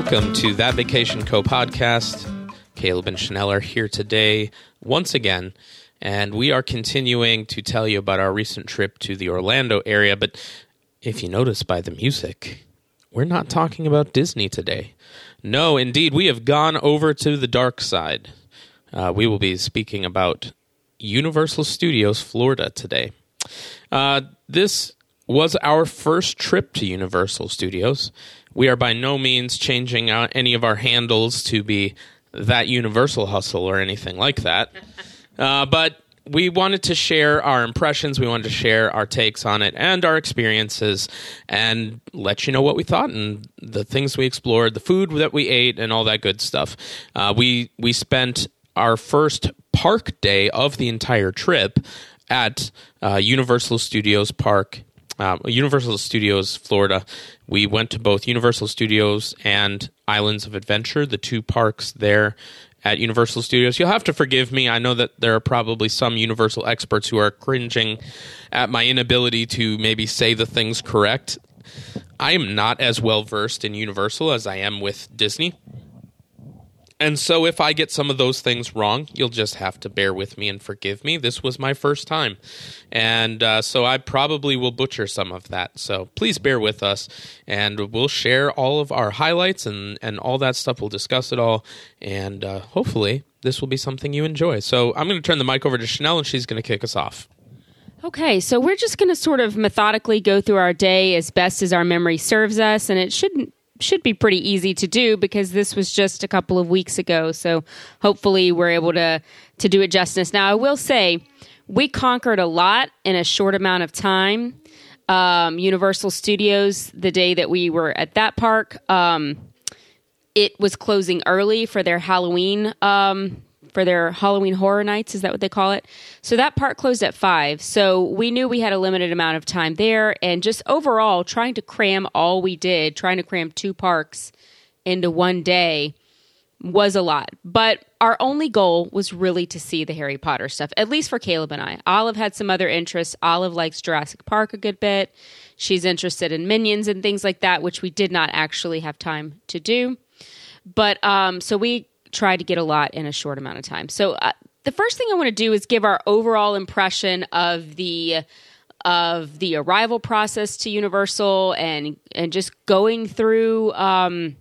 Welcome to That Vacation Co podcast. Caleb and Chanel are here today once again, and we are continuing to tell you about our recent trip to the Orlando area. But if you notice by the music, we're not talking about Disney today. No, indeed, we have gone over to the dark side. Uh, we will be speaking about Universal Studios Florida today. Uh, this was our first trip to Universal Studios. We are by no means changing out any of our handles to be that Universal hustle or anything like that. Uh, but we wanted to share our impressions. We wanted to share our takes on it and our experiences and let you know what we thought and the things we explored, the food that we ate, and all that good stuff. Uh, we we spent our first park day of the entire trip at uh, Universal Studios Park um, Universal Studios Florida. We went to both Universal Studios and Islands of Adventure, the two parks there at Universal Studios. You'll have to forgive me. I know that there are probably some Universal experts who are cringing at my inability to maybe say the things correct. I am not as well versed in Universal as I am with Disney. And so, if I get some of those things wrong, you'll just have to bear with me and forgive me. This was my first time. And uh, so, I probably will butcher some of that. So, please bear with us. And we'll share all of our highlights and, and all that stuff. We'll discuss it all. And uh, hopefully, this will be something you enjoy. So, I'm going to turn the mic over to Chanel, and she's going to kick us off. Okay, so we're just going to sort of methodically go through our day as best as our memory serves us, and it shouldn't should be pretty easy to do because this was just a couple of weeks ago. So hopefully we're able to to do it justice. Now I will say we conquered a lot in a short amount of time. Um, Universal Studios, the day that we were at that park, um, it was closing early for their Halloween um, for their Halloween Horror Nights. Is that what they call it? So that part closed at five. So we knew we had a limited amount of time there, and just overall trying to cram all we did, trying to cram two parks into one day was a lot. But our only goal was really to see the Harry Potter stuff, at least for Caleb and I. Olive had some other interests. Olive likes Jurassic Park a good bit. She's interested in Minions and things like that, which we did not actually have time to do. But um, so we try to get a lot in a short amount of time. So uh, the first thing I want to do is give our overall impression of the of the arrival process to Universal and and just going through um,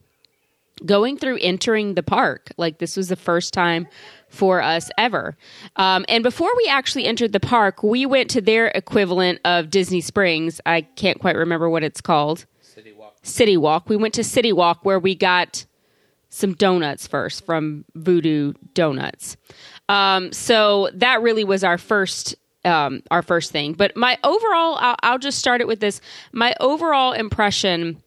going through entering the park. Like this was the first time for us ever. Um, and before we actually entered the park, we went to their equivalent of Disney Springs. I can't quite remember what it's called. City Walk. City Walk. We went to City Walk where we got some donuts first from Voodoo Donuts. Um, so that really was our first um, our first thing. But my overall, I'll, I'll just start it with this. My overall impression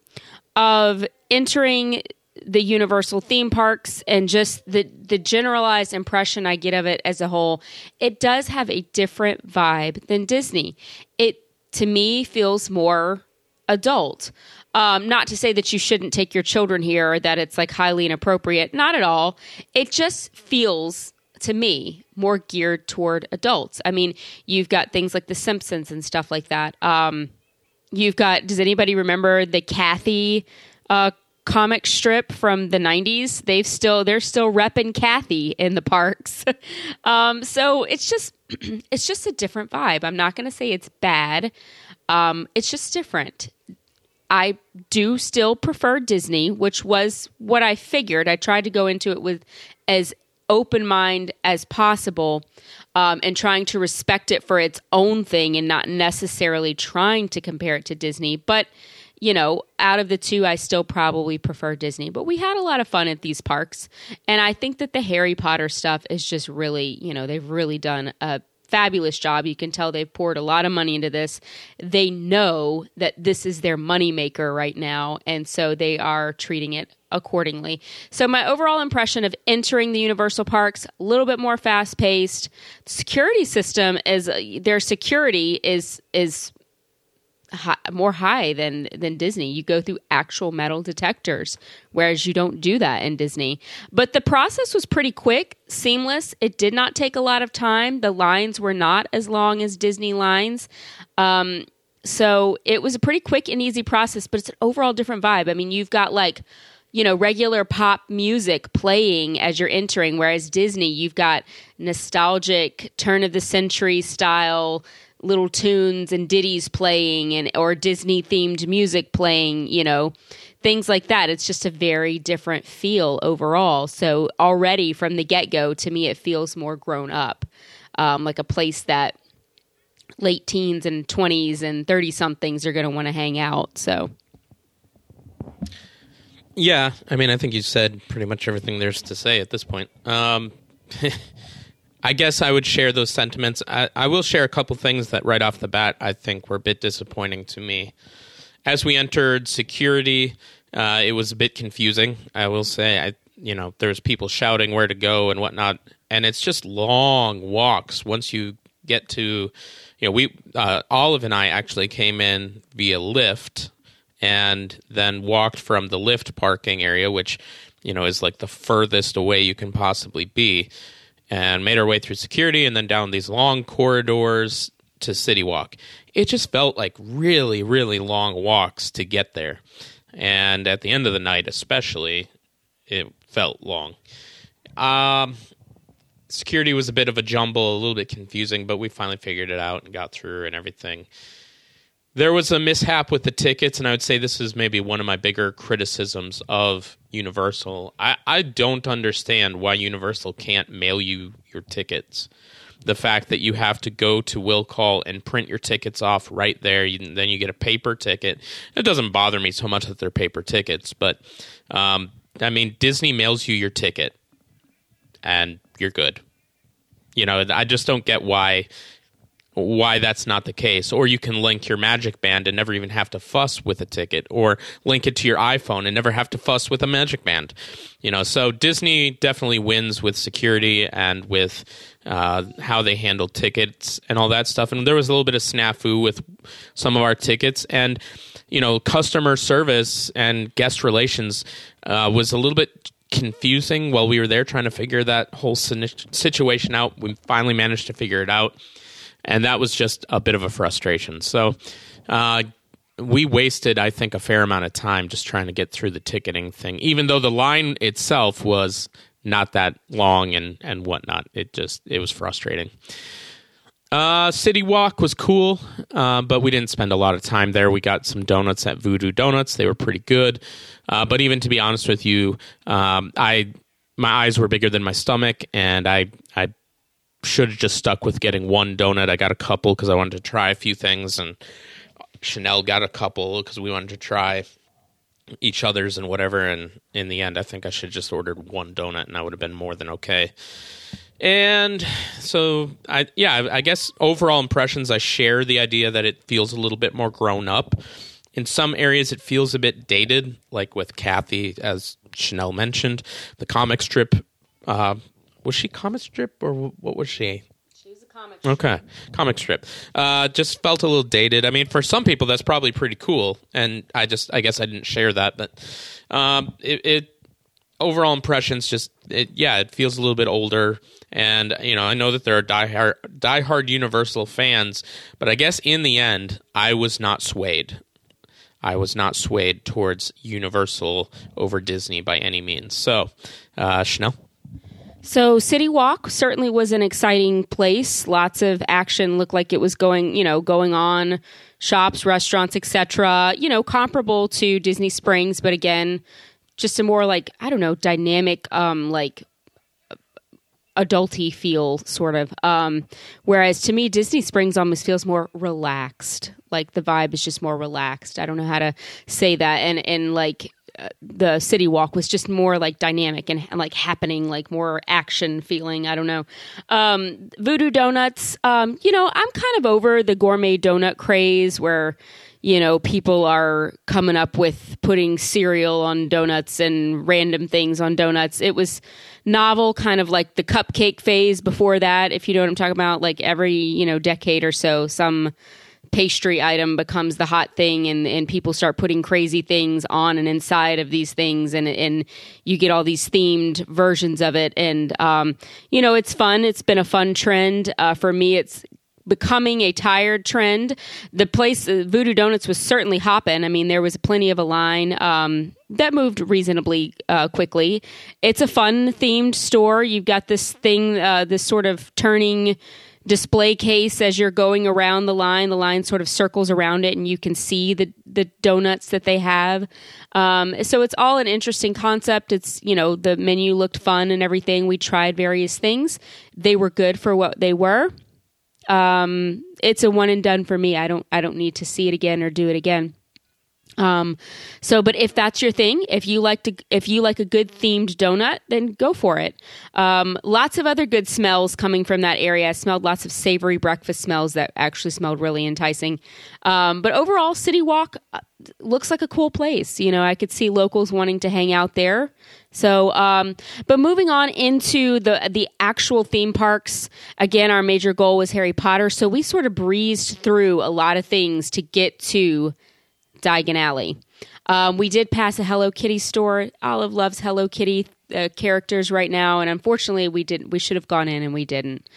of entering the Universal theme parks and just the the generalized impression I get of it as a whole, it does have a different vibe than Disney. It to me feels more adult. Um, not to say that you shouldn't take your children here or that it's like highly inappropriate. Not at all. It just feels to me more geared toward adults. I mean, you've got things like The Simpsons and stuff like that. Um, you've got. Does anybody remember the Cathy Uh, comic strip from the 90s they've still they're still repping Cathy in the parks um, so it's just it's just a different vibe i'm not going to say it's bad um, it's just different I do still prefer Disney, which was what I figured. I tried to go into it with as open mind as possible um, and trying to respect it for its own thing and not necessarily trying to compare it to Disney. But, you know, out of the two, I still probably prefer Disney. But we had a lot of fun at these parks. And I think that the Harry Potter stuff is just really, you know, they've really done a fabulous job. You can tell they've poured a lot of money into this. They know that this is their moneymaker right now, and so they are treating it accordingly. So my overall impression of entering the Universal parks a little bit more fast paced. Security system is their security is is high, more high than than Disney. You go through actual metal detectors, whereas you don't do that in Disney. But the process was pretty quick, seamless. It did not take a lot of time. The lines were not as long as Disney lines. Um, so it was a pretty quick and easy process, but it's an overall different vibe. I mean, you've got like you know, regular pop music playing as you're entering, whereas Disney, you've got nostalgic turn of the century style little tunes and ditties playing and or Disney themed music playing, you know, things like that. It's just a very different feel overall. So already from the get go, to me, it feels more grown up, um, like a place that late teens and 20s and 30 somethings are going to want to hang out. So. Yeah, I mean, I think you said pretty much everything there's to say at this point. Um, I guess I would share those sentiments. I, I, will share a couple things that right off the bat I think were a bit disappointing to me. As we entered security, uh, it was a bit confusing. I will say, I you know, there's people shouting where to go and whatnot, and it's just long walks once you get to, you know, we uh, Olive and I actually came in via Lyft and then walked from the Lyft parking area, which you know is like the furthest away you can possibly be, and made our way through security and then down these long corridors to City Walk. It just felt like really, really long walks to get there, and at the end of the night, especially, it felt long. Um, security was a bit of a jumble, a little bit confusing, but we finally figured it out and got through and everything. There was a mishap with the tickets, and I would say this is maybe one of my bigger criticisms of Universal. I, I don't understand why Universal can't mail you your tickets. The fact that you have to go to will call and print your tickets off right there, you, then you get a paper ticket. It doesn't bother me so much that they're paper tickets, but um, I mean, Disney mails you your ticket, and you're good. You know, I just don't get why why that's not the case. Or you can link your Magic Band and never even have to fuss with a ticket, or link it to your iPhone and never have to fuss with a Magic Band. You know, so Disney definitely wins with security and with uh, how they handle tickets and all that stuff. And there was a little bit of snafu with some of our tickets, and you know, customer service and guest relations uh, was a little bit confusing while we were there trying to figure that whole situation out. We finally managed to figure it out and that was just a bit of a frustration. So uh, we wasted, I think, a fair amount of time just trying to get through the ticketing thing, even though the line itself was not that long and and whatnot. It just it was frustrating. Uh, City Walk was cool, uh, but we didn't spend a lot of time there. We got some donuts at Voodoo Donuts; they were pretty good. Uh, but even to be honest with you, um, I my eyes were bigger than my stomach, and I I should have just stuck with getting one donut. I got a couple because I wanted to try a few things, and Chanel got a couple because we wanted to try each other's and whatever. And in the end, I think I should have just ordered one donut, and I would have been more than okay. And so, I yeah, I guess overall impressions, I share the idea that it feels a little bit more grown up. In some areas, it feels a bit dated, like with Cathy, as Chanel mentioned. The comic strip uh, was she comic strip or what was she? She was a comic. Strip. Okay, comic strip. Uh, just felt a little dated. I mean, for some people, that's probably pretty cool, and I just, I guess, I didn't share that, but um, it, it overall impressions just, it, yeah, it feels a little bit older. And you know, I know that there are diehard, diehard Universal fans, but I guess in the end, I was not swayed. I was not swayed towards Universal over Disney by any means. So, uh, Chanel. So City Walk certainly was an exciting place. Lots of action looked like it was going, you know, going on, shops, restaurants, etc. You know, comparable to Disney Springs, but again, just a more like I don't know, dynamic, um, like adulty feel sort of. Um, whereas to me, Disney Springs almost feels more relaxed. Like the vibe is just more relaxed. I don't know how to say that, and and like the city walk was just more like dynamic and, and, like happening, like more action feeling. I don't know. Um, Voodoo Donuts, um, you know, I'm kind of over the gourmet donut craze where, you know, people are coming up with putting cereal on donuts and random things on donuts. It was novel, kind of like the cupcake phase before that, if you know what I'm talking about. Like every, you know, decade or so, some pastry item becomes the hot thing and, and people start putting crazy things on and inside of these things and and you get all these themed versions of it and um, you know it's fun it's been a fun trend uh, for me it's becoming a tired trend. The place uh, Voodoo Donuts was certainly hopping. I mean, there was plenty of a line um, that moved reasonably uh, quickly. It's a fun themed store. You've got this thing, uh, this sort of turning display case as you're going around the line. The line sort of circles around it, and you can see the the donuts that they have. Um, so it's all an interesting concept. It's you know the menu looked fun and everything. We tried various things. They were good for what they were. Um, it's a one and done for me. I don't I don't need to see it again or do it again. Um, so, but if that's your thing, if you like to, if you like a good themed donut, then go for it. Um, lots of other good smells coming from that area. I smelled lots of savory breakfast smells that actually smelled really enticing. Um, but overall, City Walk uh, looks like a cool place. You know, I could see locals wanting to hang out there. So, um, but moving on into the the actual theme parks, again, our major goal was Harry Potter. So we sort of breezed through a lot of things to get to Diagon Alley. Um, we did pass a Hello Kitty store. Olive loves Hello Kitty uh, characters right now, and unfortunately, we didn't. We should have gone in, and we didn't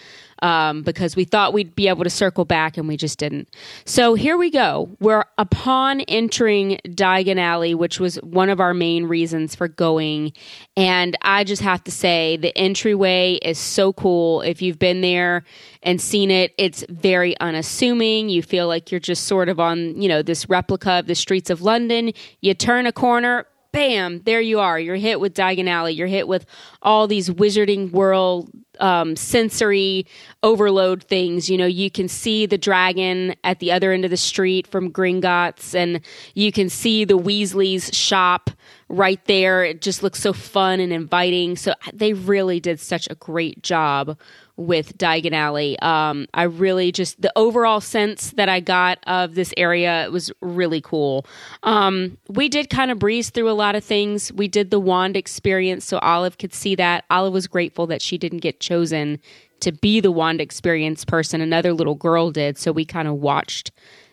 um, because we thought we'd be able to circle back, and we just didn't. So here we go. We're upon entering Diagon Alley, which was one of our main reasons for going, and I just have to say the entryway is so cool. If you've been there and seen it, it's very unassuming. You feel like you're just sort of on, you know, this replica of the streets of London. You turn a corner, bam, there you are. You're hit with Diagon Alley. You're hit with all these Wizarding World um, sensory overload things. You know, you can see the dragon at the other end of the street from Gringotts, and you can see the Weasley's shop right there. It just looks so fun and inviting. So they really did such a great job with Diagon Alley. Um, I really just the overall sense that I got of this area was really cool. Um, we did kind of breeze through a lot of things. We did the wand experience, so Olive could see that. Olive was grateful that she didn't get chosen to be the wand experience person. Another little girl did, so we kind of watched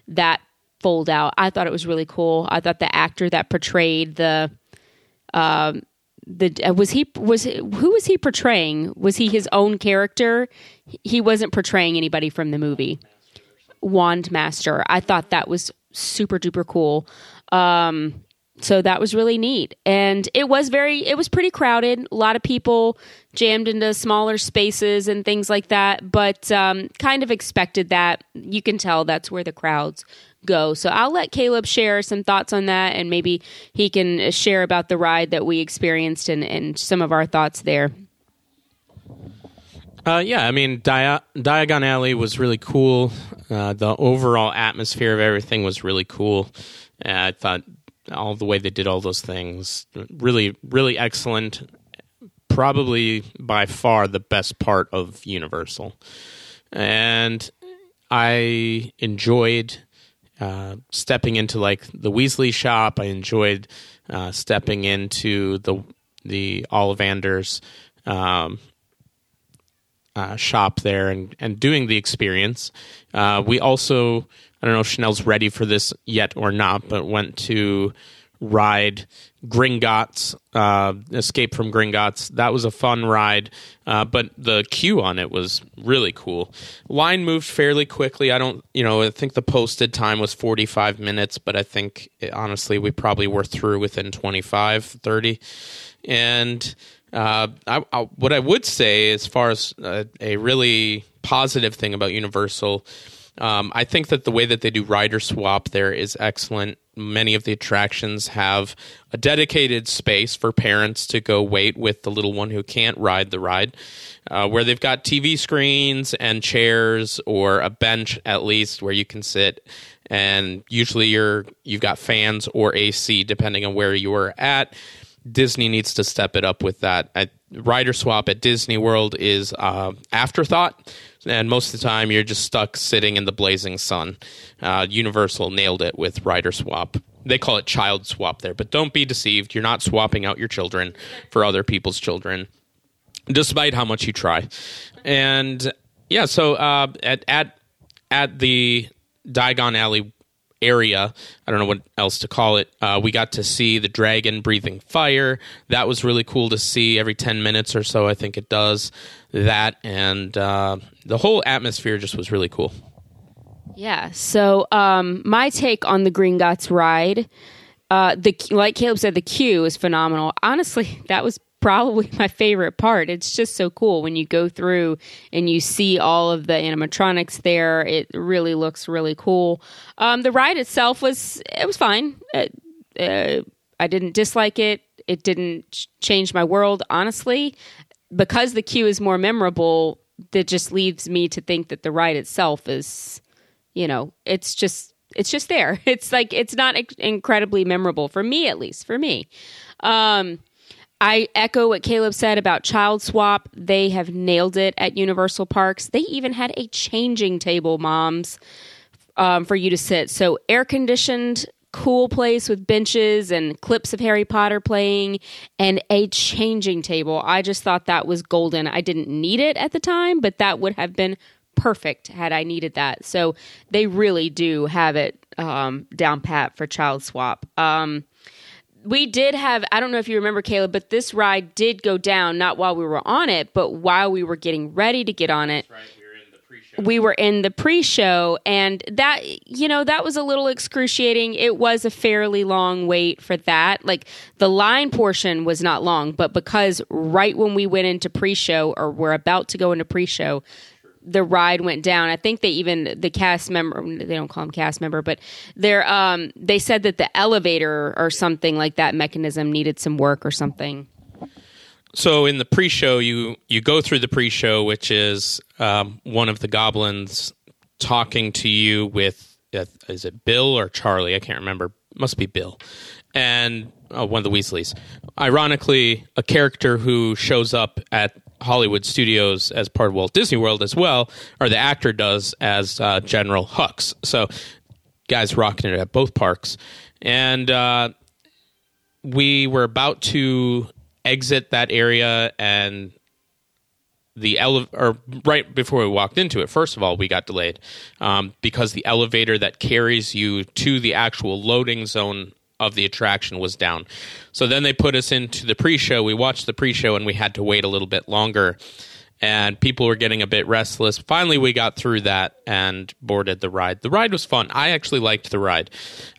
that fold out. I thought it was really cool. I thought the actor that portrayed the um, the uh, was he was who was he portraying? Was he his own character? He wasn't portraying anybody from the movie. Wand Master. I thought that was super duper cool. Um, so that was really neat, and it was very it was pretty crowded. A lot of people jammed into smaller spaces and things like that, but um, kind of expected that. You can tell that's where the crowds go. So I'll let Caleb share some thoughts on that, and maybe he can share about the ride that we experienced and, and some of our thoughts there. Uh, yeah, I mean, Dia- Diagon Alley was really cool. Uh, the overall atmosphere of everything was really cool. Uh, I thought all the way they did all those things really, really excellent. Probably by far the best part of Universal, and I enjoyed uh, stepping into like the Weasley shop. I enjoyed uh, stepping into the the Ollivanders um, uh, shop there and and doing the experience. Uh, we also I don't know if Chanel's ready for this yet or not, but went to ride Gringotts, uh, Escape from Gringotts. That was a fun ride, uh, but the queue on it was really cool. Line moved fairly quickly. I don't, you know, I think the posted time was 45 minutes, but I think it, honestly we probably were through within 25, 30. And uh, I, I, what I would say, as far as uh, a really positive thing about Universal, um, I think that the way that they do rider swap there is excellent many of the attractions have a dedicated space for parents to go wait with the little one who can't ride the ride, uh, where they've got TV screens and chairs or a bench at least where you can sit. And usually you're you've got fans or AC depending on where you are at. Disney needs to step it up with that. At, rider swap at Disney World is uh, afterthought and most of the time you're just stuck sitting in the blazing sun. Uh, Universal nailed it with rider swap. They call it child swap there, but don't be deceived. You're not swapping out your children for other people's children, despite how much you try. And yeah, so uh, at at at the Diagon Alley area. I don't know what else to call it. Uh, we got to see the dragon breathing fire. That was really cool to see every 10 minutes or so, I think it does that. And uh, the whole atmosphere just was really cool. Yeah. So um, my take on the Gringotts ride, uh, the like Caleb said, the queue is phenomenal. Honestly, that was probably my favorite part. It's just so cool when you go through and you see all of the animatronics there. It really looks really cool. Um, the ride itself was it was fine. It, uh, I didn't dislike it. It didn't change my world, honestly. Because the queue is more memorable, that just leaves me to think that the ride itself is, you know, it's just it's just there. It's like it's not incredibly memorable for me, at least for me. Um, I echo what Caleb said about Child Swap. They have nailed it at Universal Parks. They even had a changing table, moms, um, for you to sit. So air conditioned, cool place with benches and clips of Harry Potter playing, and a changing table. I just thought that was golden. I didn't need it at the time, but that would have been perfect had I needed that. So they really do have it um, down pat for Child Swap. Um, we did have i don't know if you remember caleb but this ride did go down not while we were on it but while we were getting ready to get on it Right, we were in the pre-show. we were in the pre-show and that you know that was a little excruciating it was a fairly long wait for that like the line portion was not long but because right when we went into pre-show or we're about to go into pre-show the ride went down. I think they even the cast member they don't call him cast member, but they're um they said that the elevator or something like that mechanism needed some work or something. So in the pre-show, you you go through the pre-show, which is um, one of the goblins talking to you with uh, is it Bill or Charlie? I can't remember. Must be Bill, and uh, one of the Weasleys. Ironically, a character who shows up at Hollywood Studios as part of Walt Disney World as well, or the actor does as uh, General Hux. So, guys rocking it at both parks, and uh, we were about to exit that area and the ele- or right before we walked into it first of all we got delayed um, because the elevator that carries you to the actual loading zone of the attraction was down. So then they put us into the pre-show. We watched the pre-show and we had to wait a little bit longer and people were getting a bit restless finally we got through that and boarded the ride the ride was fun i actually liked the ride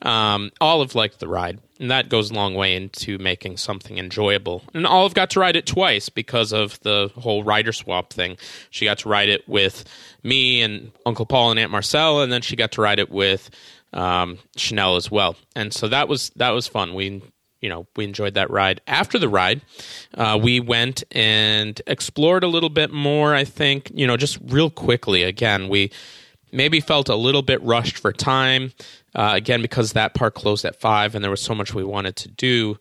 um, olive liked the ride and that goes a long way into making something enjoyable. And Olive got to ride it twice because of the whole rider swap thing. She got to ride it with me and Uncle Paul and Aunt Marcel, and then she got to ride it with um, Chanel as well. And so that was that was fun. We you know we enjoyed that ride. After the ride, uh, we went and explored a little bit more. I think you know just real quickly. Again, we maybe felt a little bit rushed for time. Uh, again, because that park closed at five and there was so much we wanted to do.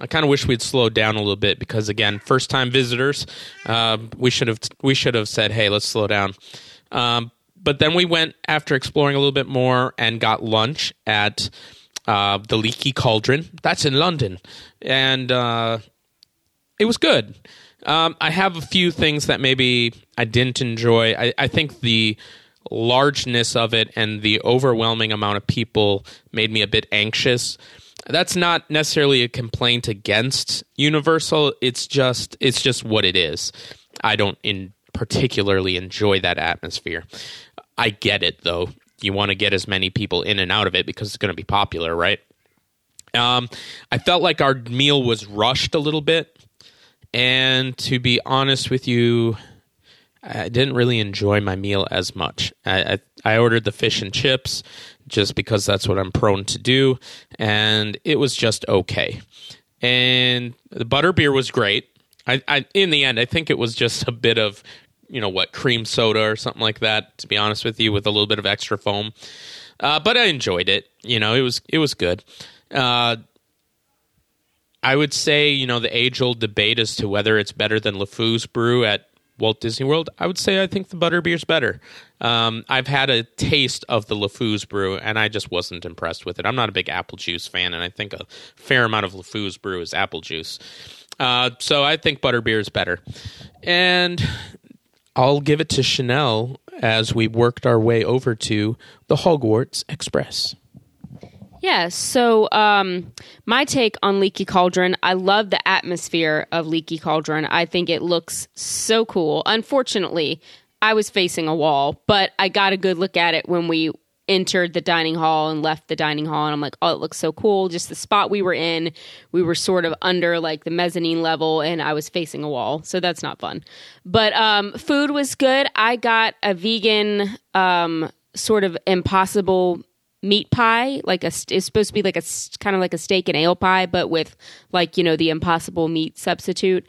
I kind of wish we'd slowed down a little bit because, again, first time visitors, uh, we should have we should have said, "Hey, let's slow down." Um, but then we went after exploring a little bit more and got lunch at uh, the Leaky Cauldron. That's in London, and uh, it was good. Um, I have a few things that maybe I didn't enjoy. I, I think the largeness of it and the overwhelming amount of people made me a bit anxious. That's not necessarily a complaint against Universal. It's just it's just what it is. I don't in particularly enjoy that atmosphere. I get it though. You want to get as many people in and out of it because it's going to be popular, right? Um, I felt like our meal was rushed a little bit, and to be honest with you, I didn't really enjoy my meal as much. I, I, I ordered the fish and chips just because that's what I'm prone to do, and it was just okay. And the butter beer was great. I, I in the end, I think it was just a bit of you know what cream soda or something like that. To be honest with you, with a little bit of extra foam, uh, but I enjoyed it. You know, it was it was good. Uh, I would say, you know, the age old debate as to whether it's better than LeFou's brew at Walt Disney World, I would say I think the butterbeer's better. Um, I've had a taste of the LeFou's brew, and I just wasn't impressed with it. I'm not a big apple juice fan, and I think a fair amount of LeFou's brew is apple juice. Uh, so I think butterbeer is better. And I'll give it to Chanel as we worked our way over to the Hogwarts Express. Yeah, so um, my take on Leaky Cauldron, I love the atmosphere of Leaky Cauldron. I think it looks so cool. Unfortunately, I was facing a wall, but I got a good look at it when we entered the dining hall and left the dining hall and I'm like, "Oh, it looks so cool." Just the spot we were in, we were sort of under like the mezzanine level and I was facing a wall. So that's not fun. But um, food was good. I got a vegan um, sort of impossible meat pie like a it's supposed to be like a kind of like a steak and ale pie but with like you know the impossible meat substitute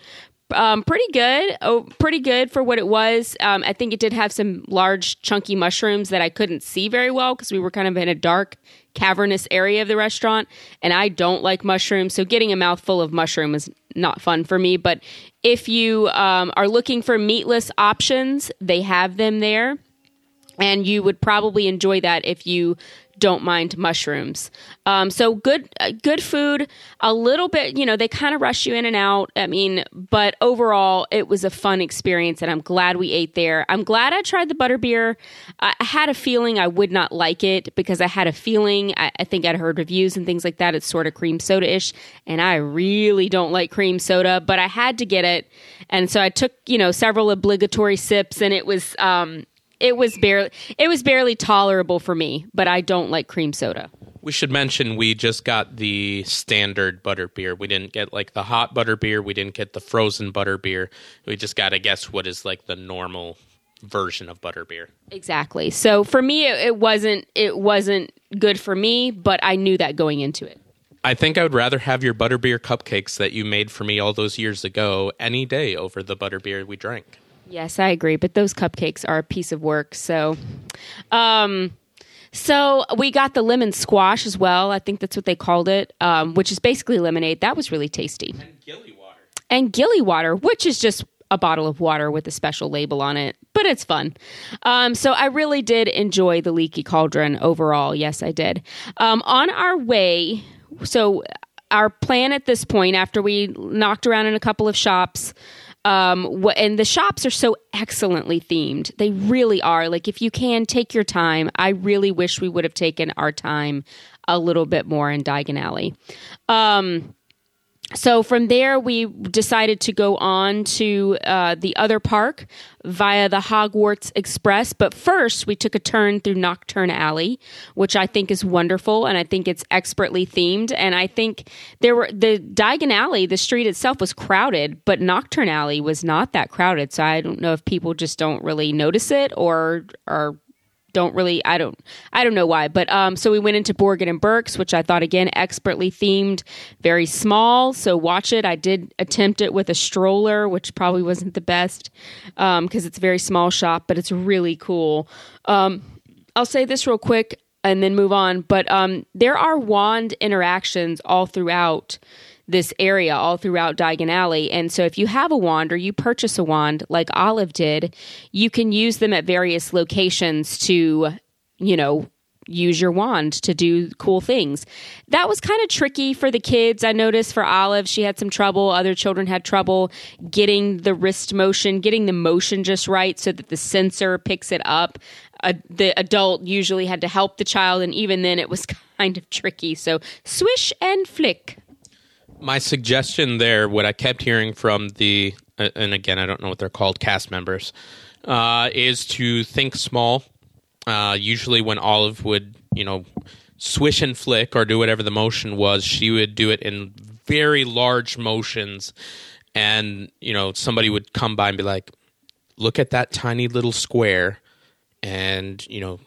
um, pretty good. Oh pretty good for what it was. Um, i think it did have some large chunky mushrooms that i couldn't see very well because we were kind of in a dark cavernous area of the restaurant and i don't like mushrooms so getting a mouthful of mushroom is not fun for me. But if you um, are looking for meatless options they have them there and you would probably enjoy that if you don't mind mushrooms. Um, so good, uh, good food. A little bit, you know, they kind of rush you in and out. I mean, but overall, it was a fun experience, and I'm glad we ate there. I'm glad I tried the butterbeer. I, I had a feeling I would not like it because I had a feeling. I, I think I'd heard reviews and things like that. It's sort of cream soda ish, and I really don't like cream soda, but I had to get it, and so I took you know several obligatory sips, and it was um, it was barely it was barely tolerable for me, but I don't like cream soda. We should mention we just got the standard butter beer. We didn't get like the hot butter beer. We didn't get the frozen butter beer. We just got to guess what is like the normal version of butter beer. Exactly. So for me, it, it wasn't it wasn't good for me, but I knew that going into it. I think I would rather have your butterbeer cupcakes that you made for me all those years ago any day over the butterbeer we drank. Yes, I agree. But those cupcakes are a piece of work. So, um, so we got the lemon squash as well. I think that's what they called it, um, which is basically lemonade. That was really tasty. And gilly water. And gilly water, which is just a bottle of water with a special label on it, but it's fun. Um, so I really did enjoy the leaky cauldron overall. Yes, I did. Um, on our way, so our plan at this point, after we knocked around in a couple of shops, um, and the shops are so excellently themed. They really are. Like, if you can take your time, I really wish we would have taken our time a little bit more in Diagon Alley. Um, so from there, we decided to go on to uh, the other park via the Hogwarts Express. But first, we took a turn through Knockturn Alley, which I think is wonderful, and I think it's expertly themed. And I think there were the Diagon Alley, the street itself was crowded, but Knockturn Alley was not that crowded. So I don't know if people just don't really notice it or are don't really I don't I don't know why. But um so we went into Borgin and Burkes, which I thought again expertly themed, very small. So watch it. I did attempt it with a stroller, which probably wasn't the best um because it's a very small shop, but it's really cool. Um I'll say this real quick and then move on, but um there are wand interactions all throughout this area all throughout Diagon Alley. And so if you have a wand or you purchase a wand like Olive did, you can use them at various locations to, you know, use your wand to do cool things. That was kind of tricky for the kids. I noticed for Olive, she had some trouble. Other children had trouble getting the wrist motion, getting the motion just right so that the sensor picks it up. Uh, the adult usually had to help the child, and even then it was kind of tricky. So swish and flick. My suggestion there, what I kept hearing from the, uh, and again, I don't know what they're called, cast members, uh, is to think small. Uh, usually, when Olive would, you know, swish and flick or do whatever the motion was, she would do it in very large motions. And, you know, somebody would come by and be like, look at that tiny little square and, you know,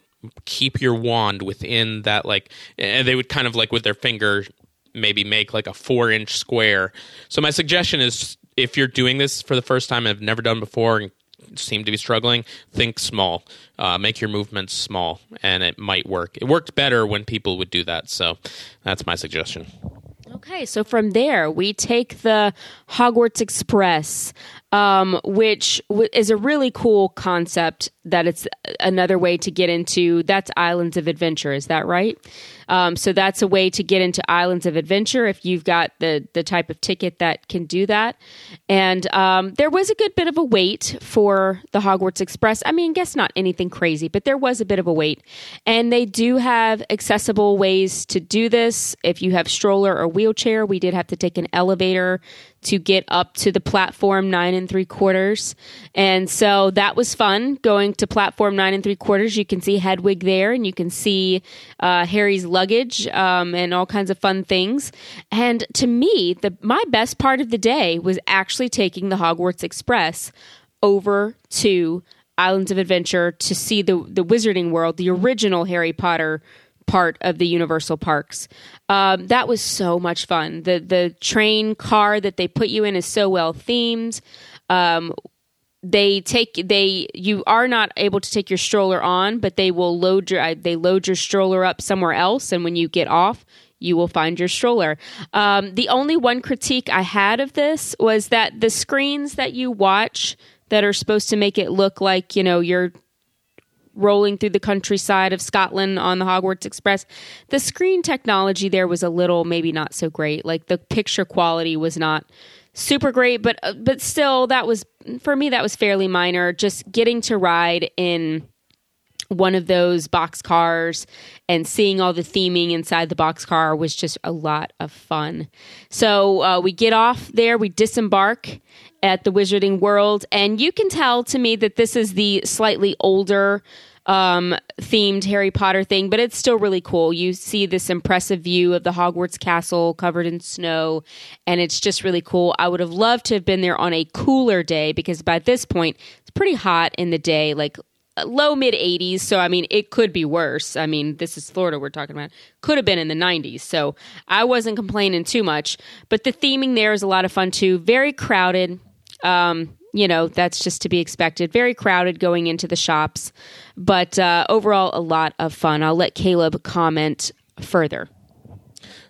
keep your wand within that, like, and they would kind of like with their finger maybe make like a four inch square. So my suggestion is if you're doing this for the first time and have never done before and seem to be struggling, think small. Uh, make your movements small, and it might work. It worked better when people would do that. So that's my suggestion. Okay, so from there we take the Hogwarts Express. Um, which w- is a really cool concept. That it's another way to get into that's Islands of Adventure. Is that right? Um, so that's a way to get into Islands of Adventure if you've got the the type of ticket that can do that. And um, there was a good bit of a wait for the Hogwarts Express. I mean, guess not anything crazy, but there was a bit of a wait. And they do have accessible ways to do this. If you have stroller or wheelchair, we did have to take an elevator to get up to the platform nine and three quarters. And so that was fun going to platform nine and three quarters. You can see Hedwig there and you can see uh, Harry's luggage um, and all kinds of fun things. And to me, the my best part of the day was actually taking the Hogwarts Express over to Islands of Adventure to see the the Wizarding World, the original Harry Potter part of the Universal Parks. Um, that was so much fun. The the train car that they put you in is so well themed. Um, they take they you are not able to take your stroller on, but they will load your they load your stroller up somewhere else, and when you get off, you will find your stroller. Um, the only one critique I had of this was that the screens that you watch that are supposed to make it look like you know you're rolling through the countryside of Scotland on the Hogwarts Express. The screen technology there was a little maybe not so great. Like the picture quality was not super great, but uh, but still that was for me that was fairly minor. Just getting to ride in one of those box cars and seeing all the theming inside the box car was just a lot of fun. So uh, we get off there, we disembark at the Wizarding World, and you can tell to me that this is the slightly older um, themed Harry Potter thing, but it's still really cool. You see this impressive view of the Hogwarts castle covered in snow, and it's just really cool. I would have loved to have been there on a cooler day because by this point, it's pretty hot in the day, like low mid 80s. So, I mean, it could be worse. I mean, this is Florida we're talking about. Could have been in the 90s. So, I wasn't complaining too much. But the theming there is a lot of fun too. Very crowded. Um, you know, that's just to be expected. Very crowded going into the shops, but uh, overall, a lot of fun. I'll let Caleb comment further.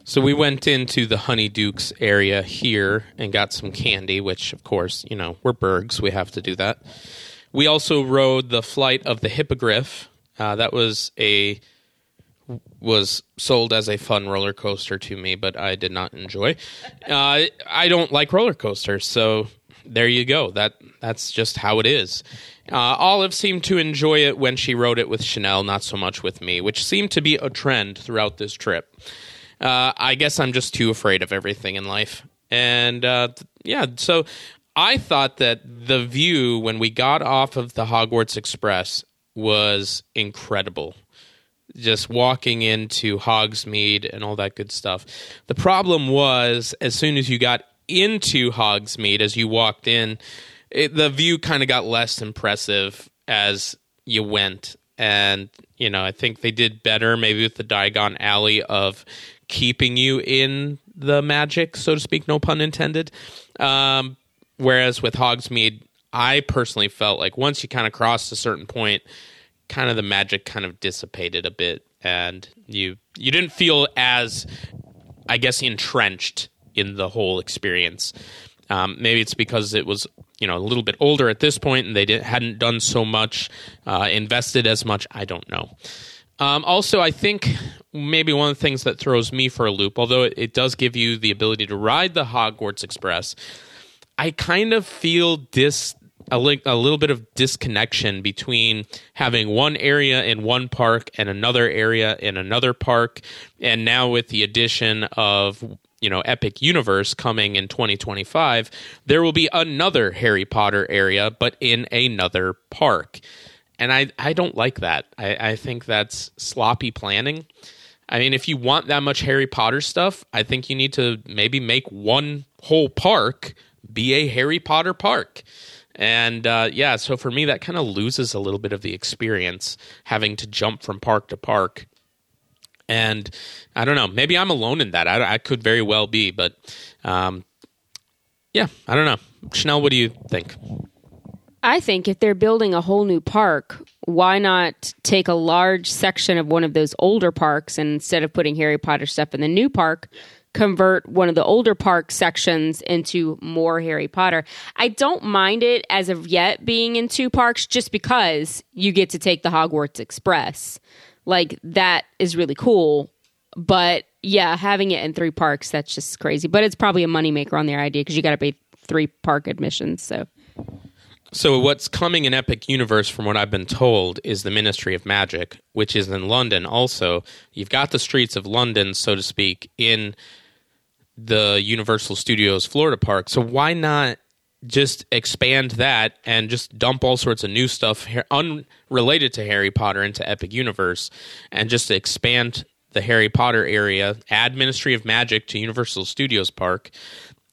So we went into the Honeydukes area here and got some candy, which, of course, you know, we're Bergs. We have to do that. We also rode the flight of the Hippogriff. Uh, that was a was sold as a fun roller coaster to me, but I did not enjoy. Uh, I don't like roller coasters, so there you go. That that's just how it is. Uh, Olive seemed to enjoy it when she rode it with Chanel, not so much with me, which seemed to be a trend throughout this trip. Uh, I guess I'm just too afraid of everything in life, and uh, yeah, so I thought that the view when we got off of the Hogwarts Express was incredible. Just walking into Hogsmeade and all that good stuff. The problem was, as soon as you got into Hogsmeade as you walked in, it, the view kind of got less impressive as you went. And, you know, I think they did better maybe with the Diagon Alley of keeping you in the magic, so to speak, no pun intended. Um, whereas with Hogsmeade, I personally felt like once you kind of crossed a certain point, kind of the magic kind of dissipated a bit and you you didn't feel as I guess entrenched in the whole experience. Um, maybe it's because it was you know a little bit older at this point and they hadn't done so much, uh, invested as much. I don't know. Um, also, I think maybe one of the things that throws me for a loop, although it, it does give you the ability to ride the Hogwarts Express, I kind of feel dis a, li- a little bit of disconnection between having one area in one park and another area in another park, and now with the addition of you know epic universe coming in 2025 there will be another harry potter area but in another park. And i i don't like that. I i think that's sloppy planning. I mean if you want that much harry potter stuff i think you need to maybe make one whole park be a harry potter park. And uh, yeah so for me that kind of loses a little bit of the experience having to jump from park to park and I don't know. Maybe I'm alone in that. I, I could very well be, but um, yeah, I don't know. Chanel, what do you think? I think if they're building a whole new park, why not take a large section of one of those older parks and instead of putting Harry Potter stuff in the new park, convert one of the older park sections into more Harry Potter. I don't mind it as of yet being in two parks just because you get to take the Hogwarts Express. Like that is really cool. But yeah, having it in three parks, that's just crazy. But it's probably a moneymaker on their idea because you got to pay three park admissions. So So what's coming in Epic Universe, from what I've been told, is the Ministry of Magic, which is in London. Also, you've got the streets of London, so to speak, in the Universal Studios Florida Park. So why not just expand that and just dump all sorts of new stuff unrelated to Harry Potter into Epic Universe, and just expand the Harry Potter area, add Ministry of Magic to Universal Studios Park,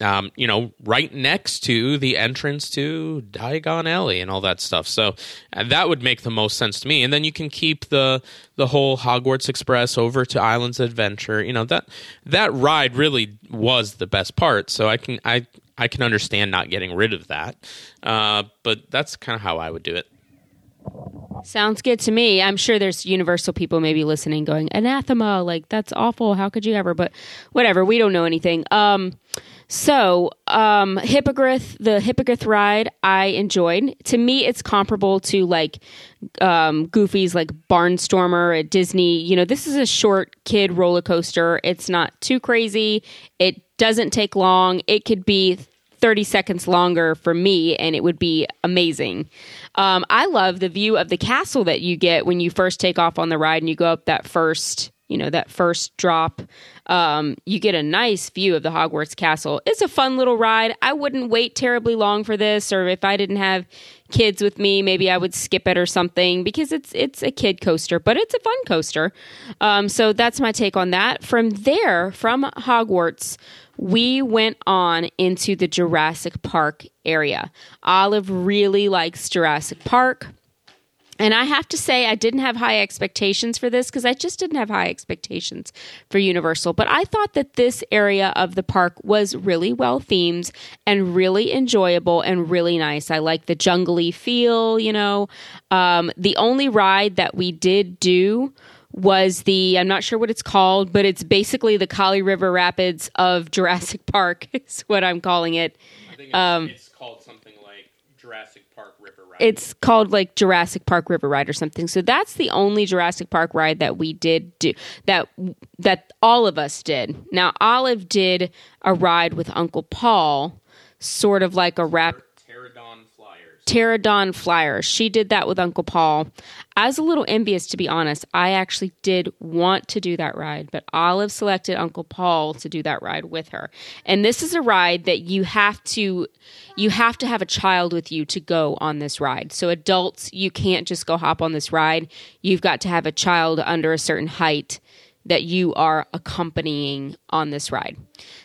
um, you know, right next to the entrance to Diagon Alley and all that stuff. So uh, that would make the most sense to me. And then you can keep the the whole Hogwarts Express over to Islands Adventure. You know that that ride really was the best part. So I can I I can understand not getting rid of that. Uh, but that's kind of how I would do it. Sounds good to me. I'm sure there's Universal people maybe listening going, anathema, like that's awful. How could you ever? But whatever, we don't know anything. Um, so, um, Hippogriff, the Hippogriff ride, I enjoyed. To me, it's comparable to like um, Goofy's like Barnstormer at Disney. You know, this is a short kid roller coaster. It's not too crazy. It doesn't take long. It could be 30 seconds longer for me and it would be amazing. Um, I love the view of the castle that you get when you first take off on the ride and you go up that first, you know, that first drop. Um, you get a nice view of the Hogwarts castle. It's a fun little ride. I wouldn't wait terribly long for this, or if I didn't have kids with me, maybe I would skip it or something because it's it's a kid coaster, but it's a fun coaster. Um, so that's my take on that. From there, from Hogwarts, we went on into the Jurassic Park area. Olive really likes Jurassic Park. And I have to say, I didn't have high expectations for this because I just didn't have high expectations for Universal. But I thought that this area of the park was really well themed and really enjoyable and really nice. I like the jungly feel, you know. Um, the only ride that we did do was the I'm not sure what it's called, but it's basically the Kali River Rapids of Jurassic Park. is what I'm calling it. I think it's- Um, it's called something like Jurassic Park River Ride. It's called like Jurassic Park River Ride or something. So that's the only Jurassic Park ride that we did do that that all of us did. Now Olive did a ride with Uncle Paul, sort of like a rap Pterodon Flyers. Pterodon Flyer. She did that with Uncle Paul. I was a little envious, to be honest. I actually did want to do that ride, but Olive selected Uncle Paul to do that ride with her. And this is a ride that you have to you have to have a child with you to go on this ride. So adults, you can't just go hop on this ride. You've got to have a child under a certain height that you are accompanying on this ride.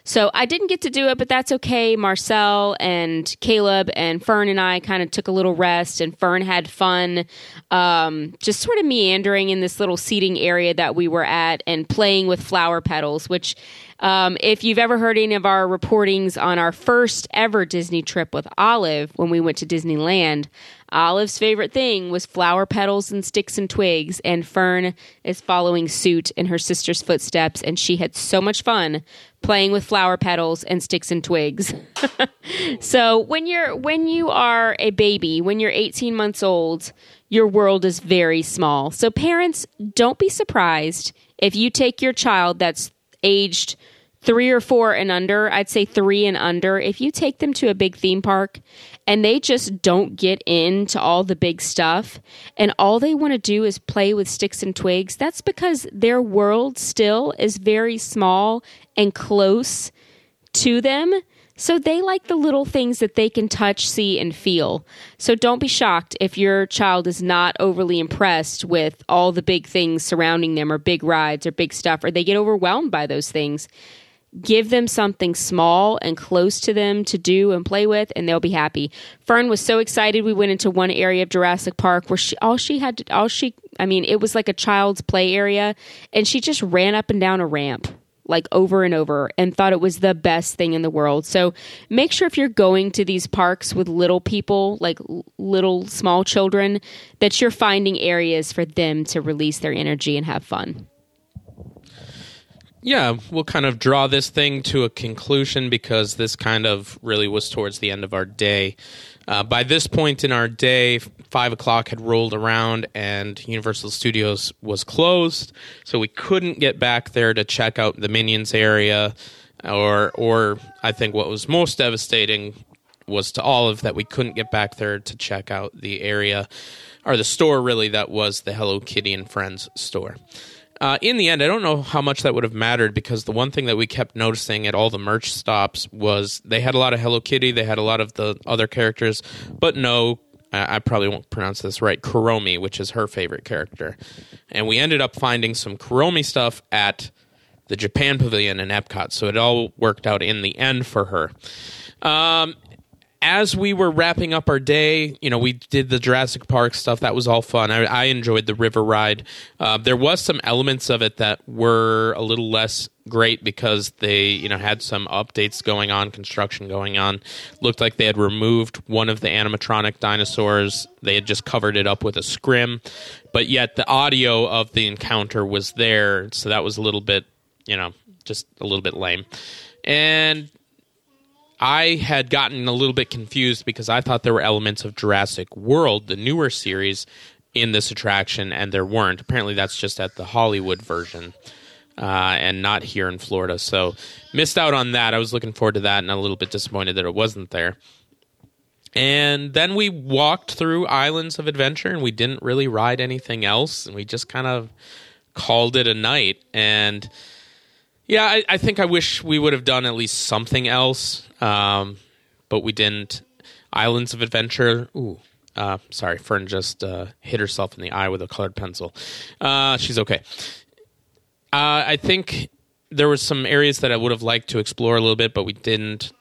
So I didn't get to do it, but that's okay. Marcel and Caleb and Fern and I kind of took a little rest, and Fern had fun um, just sort of meandering in this little seating area that we were at and playing with flower petals, which. Um, if you've ever heard any of our reportings on our first ever Disney trip with Olive when we went to Disneyland, Olive's favorite thing was flower petals and sticks and twigs, and Fern is following suit in her sister's footsteps, and she had so much fun playing with flower petals and sticks and twigs. so when you're when you are a baby, when you're 18 months old, your world is very small. So parents, don't be surprised if you take your child that's aged three or four and under, I'd say three and under, if you take them to a big theme park and they just don't get into all the big stuff and all they want to do is play with sticks and twigs, that's because their world still is very small and close to them. So they like the little things that they can touch, see, and feel. So don't be shocked if your child is not overly impressed with all the big things surrounding them, or big rides, or big stuff, or they get overwhelmed by those things. Give them something small and close to them to do and play with, and they'll be happy. Fern was so excited. We went into one area of Jurassic Park where she all she had to all she I mean it was like a child's play area, and she just ran up and down a ramp like over and over and thought it was the best thing in the world. So make sure if you're going to these parks with little people, like little small children, that you're finding areas for them to release their energy and have fun. Yeah, we'll kind of draw this thing to a conclusion because this kind of really was towards the end of our day. Uh, by this point in our day, five o'clock had rolled around and Universal Studios was closed, so we couldn't get back there to check out the Minions area, or or I think what was most devastating was to all of that we couldn't get back there to check out the area or the store really that was the Hello Kitty and Friends store. Uh, in the end, I don't know how much that would have mattered because the one thing that we kept noticing at all the merch stops was they had a lot of Hello Kitty, they had a lot of the other characters, but no, I probably won't pronounce this right, Kuromi, which is her favorite character. And we ended up finding some Kuromi stuff at the Japan Pavilion in Epcot, so it all worked out in the end for her. Um, as we were wrapping up our day, you know, we did the Jurassic Park stuff. That was all fun. I, I enjoyed the river ride. Uh, there was some elements of it that were a little less great because they, you know, had some updates going on, construction going on. Looked like they had removed one of the animatronic dinosaurs. They had just covered it up with a scrim, but yet the audio of the encounter was there, so that was a little bit, you know, just a little bit lame. And I had gotten a little bit confused because I thought there were elements of Jurassic World, the newer series, in this attraction, and there weren't. Apparently, that's just at the Hollywood version. Uh, and not here in Florida. So missed out on that. I was looking forward to that and a little bit disappointed that it wasn't there. And then we walked through Islands of Adventure and we didn't really ride anything else. And we just kind of called it a night. And yeah, I, I think I wish we would have done at least something else um, but we didn't. Islands of Adventure. Ooh, uh, sorry, Fern just uh, hit herself in the eye with a colored pencil. Uh, she's okay. Uh, I think there was some areas that I would have liked to explore a little bit, but we didn't.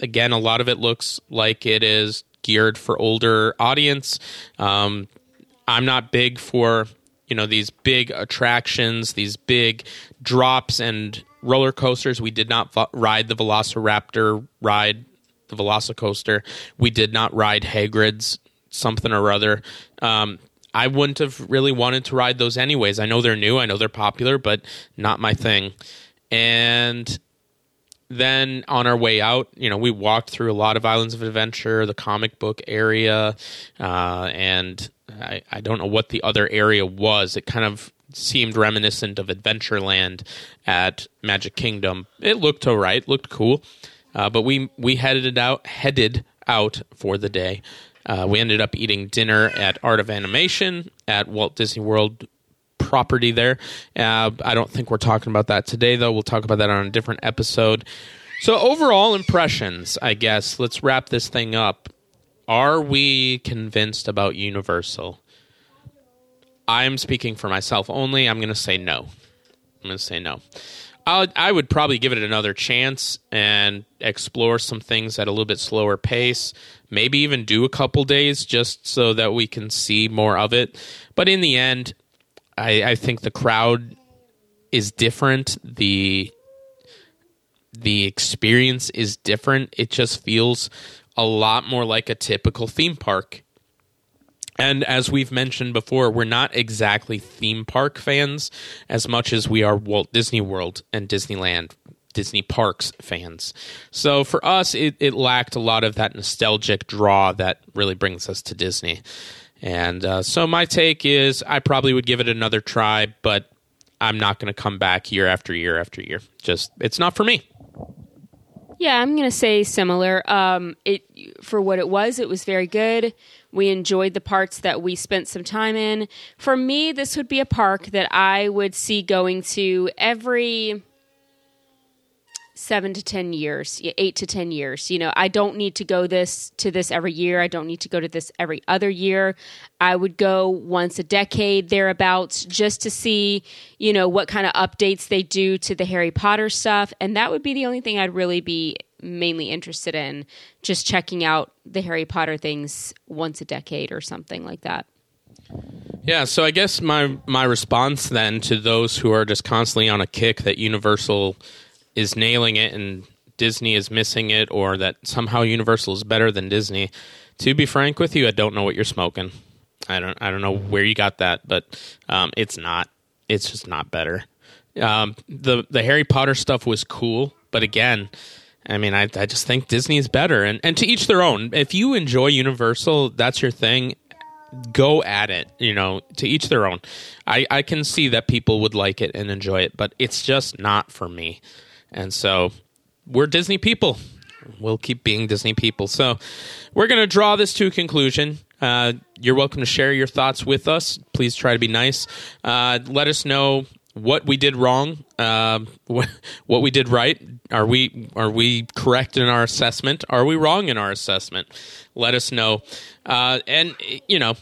Again, a lot of it looks like it is geared for older audience. Um, I'm not big for you know these big attractions, these big drops and roller coasters. We did not ride the Velociraptor ride, the Velocicoaster. We did not ride Hagrid's something or other. Um, I wouldn't have really wanted to ride those anyways. I know they're new, I know they're popular, but not my thing. And then on our way out, you know, we walked through a lot of Islands of Adventure, the comic book area, uh, and I, I don't know what the other area was. It kind of seemed reminiscent of Adventureland at Magic Kingdom. It looked alright, looked cool, uh, but we we headed out headed out for the day. Uh, we ended up eating dinner at Art of Animation at Walt Disney World property there. Uh, I don't think we're talking about that today, though. We'll talk about that on a different episode. So, overall impressions, I guess. Let's wrap this thing up. Are we convinced about Universal? I'm speaking for myself only. I'm going to say no. I'm going to say no. i I would probably give it another chance and explore some things at a little bit slower pace. Maybe even do a couple days just so that we can see more of it. But in the end, I, I think the crowd is different. The the experience is different. It just feels a lot more like a typical theme park and as we've mentioned before, we're not exactly theme park fans as much as we are Walt Disney World and Disneyland, Disney parks fans. So for us, it, it lacked a lot of that nostalgic draw that really brings us to Disney. And uh, so my take is I probably would give it another try, but I'm not going to come back year after year after year. Just, it's not for me. Yeah, I'm going to say similar. Um, it for what it was, it was very good. We enjoyed the parts that we spent some time in. For me, this would be a park that I would see going to every seven to ten years, eight to ten years. You know, I don't need to go this to this every year. I don't need to go to this every other year. I would go once a decade thereabouts just to see, you know, what kind of updates they do to the Harry Potter stuff, and that would be the only thing I'd really be mainly interested in. Just checking out the Harry Potter things once a decade or something like that. Yeah, so I guess my my response then to those who are just constantly on a kick that Universal is nailing it and Disney is missing it, or that somehow Universal is better than Disney. To be frank with you, I don't know what you're smoking. I don't I don't know where you got that, but um, it's not. It's just not better. Um, the the Harry Potter stuff was cool, but again, I mean, I, I just think Disney is better, and and to each their own. If you enjoy Universal, that's your thing. Go at it, you know. To each their own. I I can see that people would like it and enjoy it, but it's just not for me. And so we're Disney people. We'll keep being Disney people. So we're going to draw this to a conclusion. Uh, you're welcome to share your thoughts with us. Please try to be nice. Uh, let us know what we did wrong, uh, what, we did right. Are we are we correct in our assessment? Are we wrong in our assessment? Let us know, uh, and you know,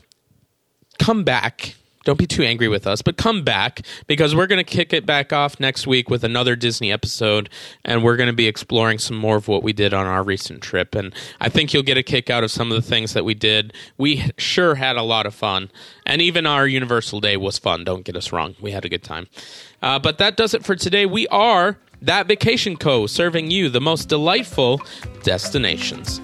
come back. Don't be too angry with us, but come back because we're going to kick it back off next week with another Disney episode, and we're going to be exploring some more of what we did on our recent trip. And I think you'll get a kick out of some of the things that we did. We sure had a lot of fun, and even our Universal Day was fun. Don't get us wrong; we had a good time. Uh, but that does it for today. We are that Vacation Co. serving you the most delightful destinations.